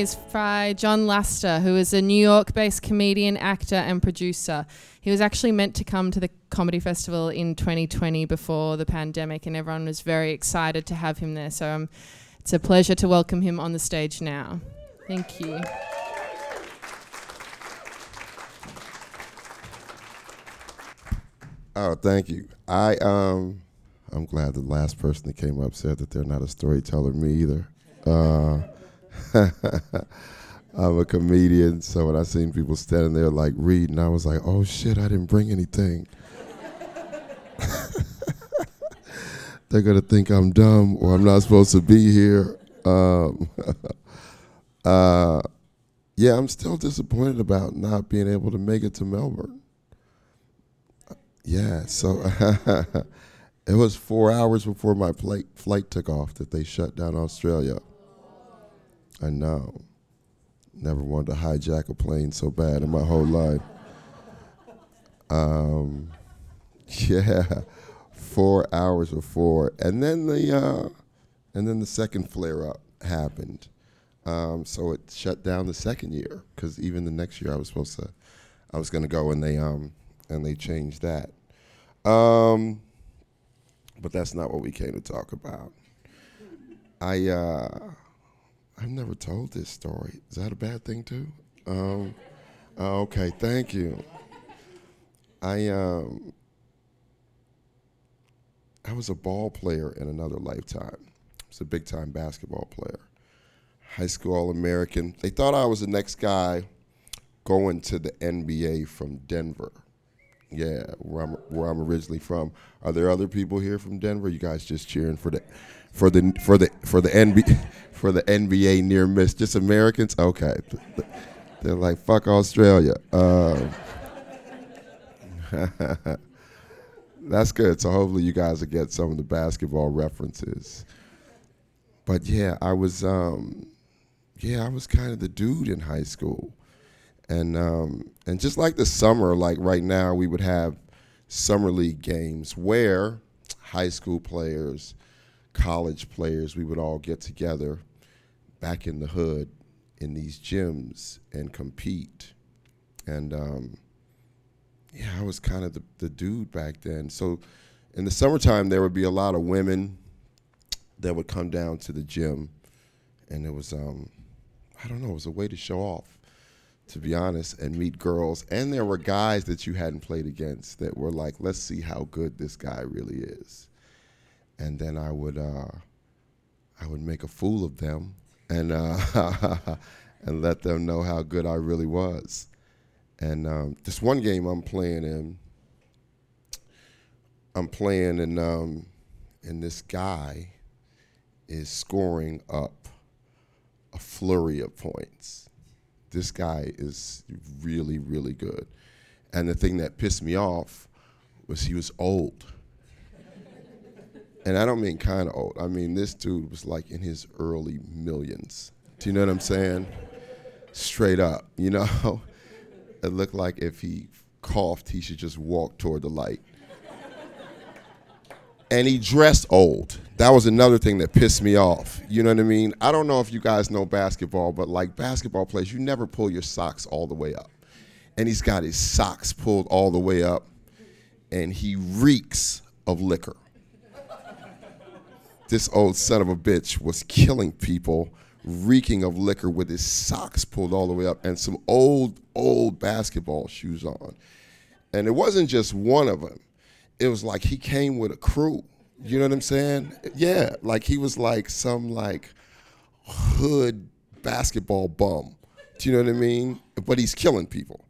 is by John Laster, who is a New York based comedian, actor, and producer. He was actually meant to come to the comedy festival in 2020 before the pandemic, and everyone was very excited to have him there. So um, it's a pleasure to welcome him on the stage now. Thank you. Oh, thank you. I um, I'm glad the last person that came up said that they're not a storyteller. Me either. Uh, I'm a comedian, so when I seen people standing there like reading, I was like, oh shit, I didn't bring anything. They're gonna think I'm dumb or I'm not supposed to be here. Um, uh, yeah, I'm still disappointed about not being able to make it to Melbourne. Yeah, so it was four hours before my flight flight took off that they shut down Australia. I know. Never wanted to hijack a plane so bad in my whole life. Um, yeah, four hours before, and then the uh, and then the second flare up happened. Um, so it shut down the second year because even the next year I was supposed to, I was going to go, and they um and they changed that. Um, but that's not what we came to talk about. I uh, I've never told this story. Is that a bad thing too? Um, oh, okay, thank you. I um, I was a ball player in another lifetime. I was a big time basketball player, high school All American. They thought I was the next guy going to the NBA from Denver. Yeah, where I'm where I'm originally from. Are there other people here from Denver? You guys just cheering for the for the for the for the NBA for the NBA near miss? Just Americans? Okay. They're like fuck Australia. Uh, that's good. So hopefully you guys will get some of the basketball references. But yeah, I was um, yeah, I was kind of the dude in high school and um, and just like the summer, like right now, we would have summer league games where high school players, college players, we would all get together back in the hood in these gyms and compete. And um, yeah, I was kind of the, the dude back then. So in the summertime, there would be a lot of women that would come down to the gym, and it was um, I don't know, it was a way to show off to be honest, and meet girls. And there were guys that you hadn't played against that were like, let's see how good this guy really is. And then I would, uh, I would make a fool of them and uh, and let them know how good I really was. And um, this one game I'm playing in, I'm playing and um, and this guy is scoring up a flurry of points this guy is really, really good. And the thing that pissed me off was he was old. and I don't mean kind of old. I mean, this dude was like in his early millions. Do you know what I'm saying? Straight up, you know? it looked like if he coughed, he should just walk toward the light. And he dressed old that was another thing that pissed me off. You know what I mean? I don't know if you guys know basketball, but like basketball players, you never pull your socks all the way up. And he's got his socks pulled all the way up, and he reeks of liquor. this old son of a bitch was killing people, reeking of liquor with his socks pulled all the way up and some old, old basketball shoes on. And it wasn't just one of them, it was like he came with a crew you know what I'm saying? Yeah, like he was like some like hood basketball bum. Do you know what I mean? But he's killing people.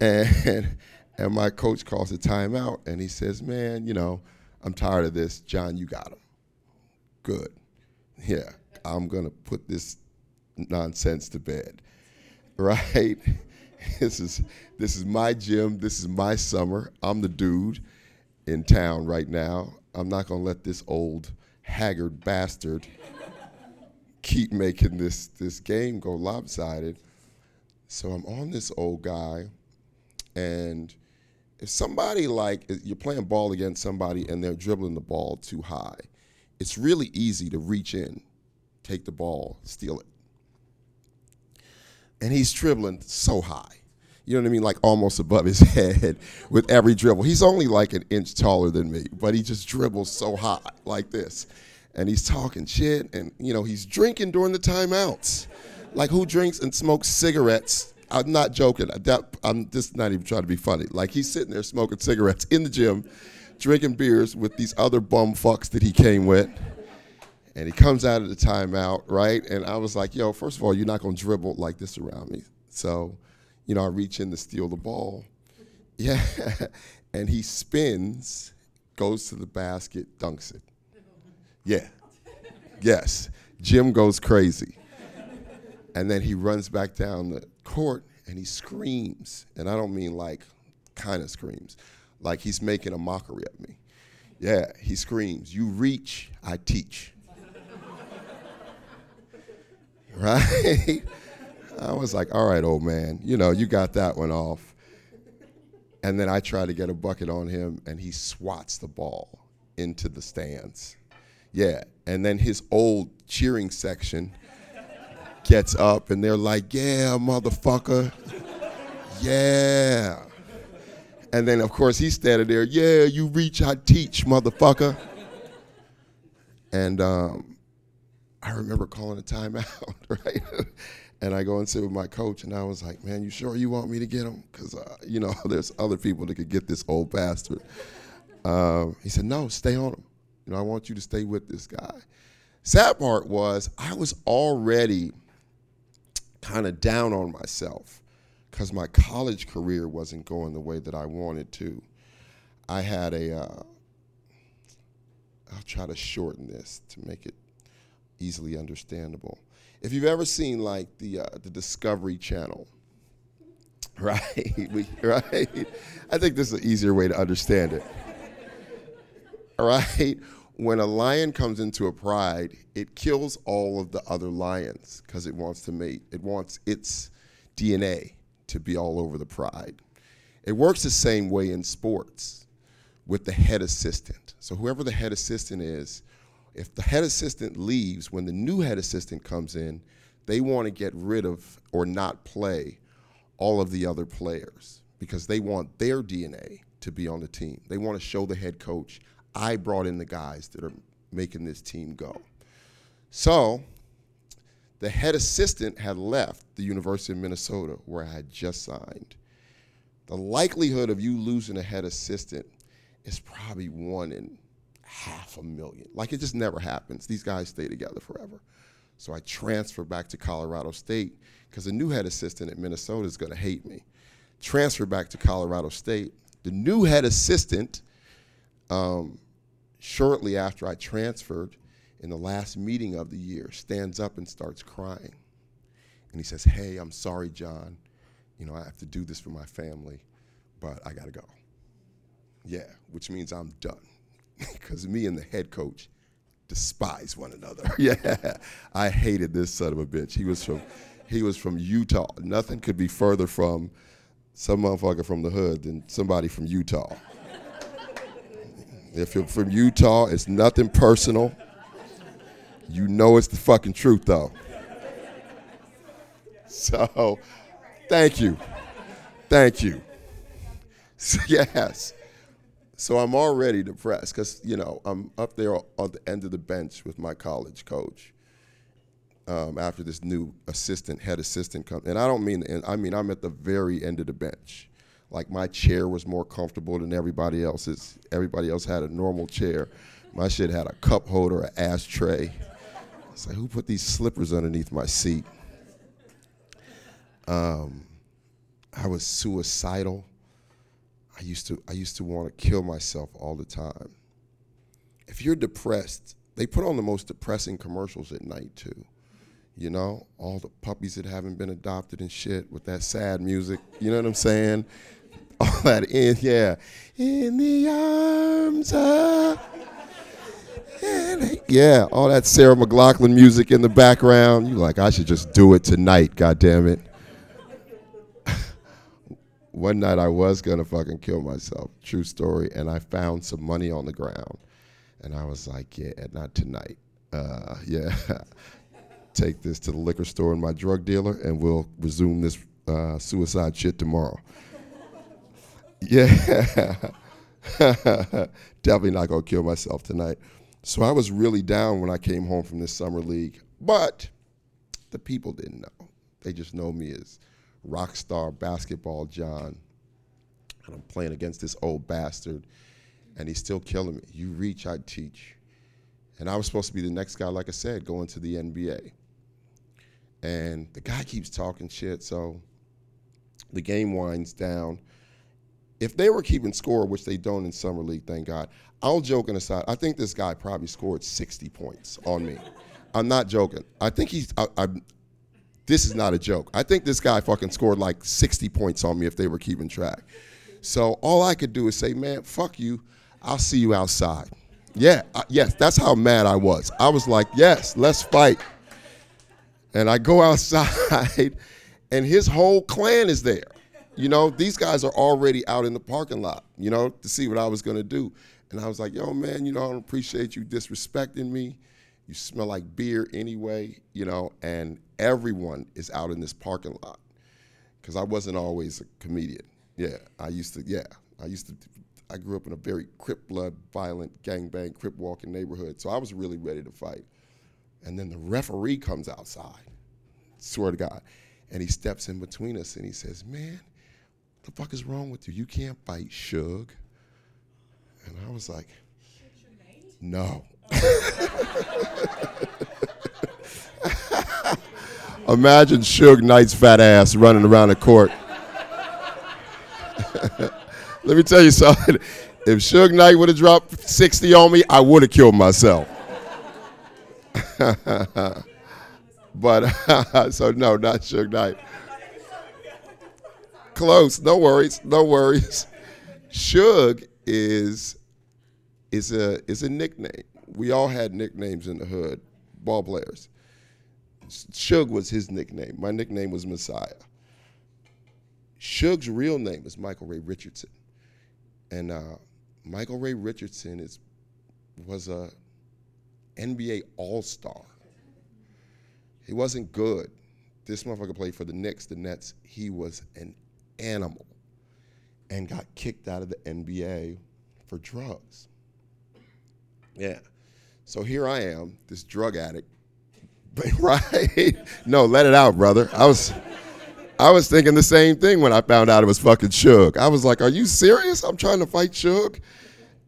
And and my coach calls a timeout and he says, "Man, you know, I'm tired of this. John, you got him. Good. Yeah, I'm gonna put this nonsense to bed. Right? This is this is my gym. This is my summer. I'm the dude in town right now. I'm not going to let this old haggard bastard keep making this this game go lopsided. So I'm on this old guy, and if somebody like you're playing ball against somebody and they're dribbling the ball too high, it's really easy to reach in, take the ball, steal it. and he's dribbling so high. You know what I mean? Like almost above his head with every dribble. He's only like an inch taller than me, but he just dribbles so high like this. And he's talking shit and, you know, he's drinking during the timeouts. Like who drinks and smokes cigarettes? I'm not joking. That, I'm just not even trying to be funny. Like he's sitting there smoking cigarettes in the gym, drinking beers with these other bum fucks that he came with and he comes out of the timeout, right? And I was like, yo, first of all, you're not gonna dribble like this around me. So, you know, I reach in to steal the ball. Yeah. and he spins, goes to the basket, dunks it. Yeah. Yes. Gym goes crazy. And then he runs back down the court and he screams. And I don't mean like kind of screams, like he's making a mockery of me. Yeah, he screams, You reach, I teach right? I was like, all right, old man, you know, you got that one off. And then I try to get a bucket on him, and he swats the ball into the stands. Yeah. And then his old cheering section gets up, and they're like, yeah, motherfucker. Yeah. And then, of course, he's standing there, yeah, you reach, I teach, motherfucker. And um, I remember calling a timeout, right? and I go and sit with my coach, and I was like, "Man, you sure you want me to get him? Because uh, you know, there's other people that could get this old bastard." Um, he said, "No, stay on him. You know, I want you to stay with this guy." Sad part was I was already kind of down on myself because my college career wasn't going the way that I wanted to. I had a. will uh, try to shorten this to make it easily understandable. If you've ever seen like the uh, the Discovery Channel, right? we, right? I think this is an easier way to understand it. All right? When a lion comes into a pride, it kills all of the other lions because it wants to mate. It wants its DNA to be all over the pride. It works the same way in sports with the head assistant. So whoever the head assistant is, if the head assistant leaves, when the new head assistant comes in, they want to get rid of or not play all of the other players because they want their DNA to be on the team. They want to show the head coach, I brought in the guys that are making this team go. So the head assistant had left the University of Minnesota where I had just signed. The likelihood of you losing a head assistant is probably one in half a million. Like it just never happens. These guys stay together forever. So I transfer back to Colorado State because the new head assistant at Minnesota is going to hate me. Transfer back to Colorado State. The new head assistant, um, shortly after I transferred, in the last meeting of the year, stands up and starts crying. And he says, Hey, I'm sorry, John. You know, I have to do this for my family, but I got to go. Yeah, which means I'm done because me and the head coach despise one another. yeah, I hated this son of a bitch. He was from, he was from Utah. Nothing could be further from some motherfucker from the hood than somebody from Utah. if you're from Utah, it's nothing personal. You know it's the fucking truth, though. So, thank you. Thank you. yes. So I'm already depressed because you know I'm up there on the end of the bench with my college coach. Um, after this new assistant, head assistant comes, and I don't mean, I mean I'm at the very end of the bench. Like my chair was more comfortable than everybody else's. Everybody else had a normal chair. My shit had a cup holder, an ashtray. It's like, who put these slippers underneath my seat? Um, I was suicidal. I used to I used to want to kill myself all the time. If you're depressed, they put on the most depressing commercials at night too. You know, all the puppies that haven't been adopted and shit with that sad music. You know what I'm saying? All that in yeah, in the arms of yeah, all that Sarah McLachlan music in the background. You like, I should just do it tonight, God damn it one night I was gonna fucking kill myself. True story. And I found some money on the ground, and I was like, yeah, not tonight. Uh, yeah. take this to the liquor store and my drug dealer, and we'll resume this uh, suicide shit tomorrow. yeah. Definitely not gonna kill myself tonight. So I was really down when I came home from this summer league, but the people didn't know. They just know me as rock star basketball John, and I'm playing against this old bastard, and he's still killing me. You reach, I teach, and I was supposed to be the next guy, like I said, going to the NBA. And the guy keeps talking shit, so the game winds down if they were keeping score, which they don't in summer league, thank God. All joking aside, I think this guy probably scored 60 points on me. I'm not joking. I think he's. I, this is not a joke. I think this guy fucking scored like 60 points on me if they were keeping track. So all I could do is say, man, fuck you. I'll see you outside. Yeah, uh, yes, that's how mad I was. I was like, yes, let's fight. And I go outside, and his whole clan is there you know, these guys are already out in the parking lot, you know, to see what I was gonna do. And I was like, yo, man, you know, I don't appreciate you disrespecting me. You smell like beer anyway, you know, and everyone is out in this parking lot. Cause I wasn't always a comedian. Yeah, I used to, yeah, I used to, I grew up in a very crip blood, violent, gangbang, crip walking neighborhood. So I was really ready to fight. And then the referee comes outside, swear to God. And he steps in between us and he says, man, what the fuck is wrong with you? You can't fight Suge. And I was like, no. Imagine Suge Knight's fat ass running around the court. Let me tell you something. If Suge Knight would have dropped 60 on me, I would have killed myself. but, so no, not Suge Knight. Close. No worries. No worries. Suge is is a is a nickname. We all had nicknames in the hood, ball players. Suge was his nickname. My nickname was Messiah. Suge's real name is Michael Ray Richardson, and uh, Michael Ray Richardson is was a NBA All Star. He wasn't good. This motherfucker played for the Knicks, the Nets. He was an animal and got kicked out of the NBA for drugs. Yeah. So here I am, this drug addict. But, right? no, let it out, brother. I was I was thinking the same thing when I found out it was fucking Suge. I was like, "Are you serious? I'm trying to fight Suge."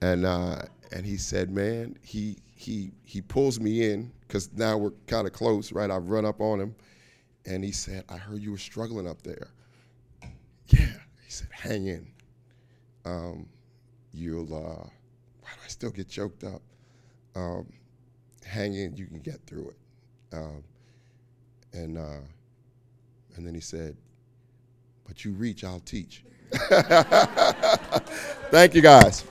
And uh, and he said, "Man, he he he pulls me in because now we're kind of close, right? I've run up on him, and he said, "I heard you were struggling up there." Yeah. He said, hang in. Um, you'll, uh, why do I still get choked up? Um, hang in, you can get through it. Um, and, uh, and then he said, but you reach, I'll teach. Thank you guys.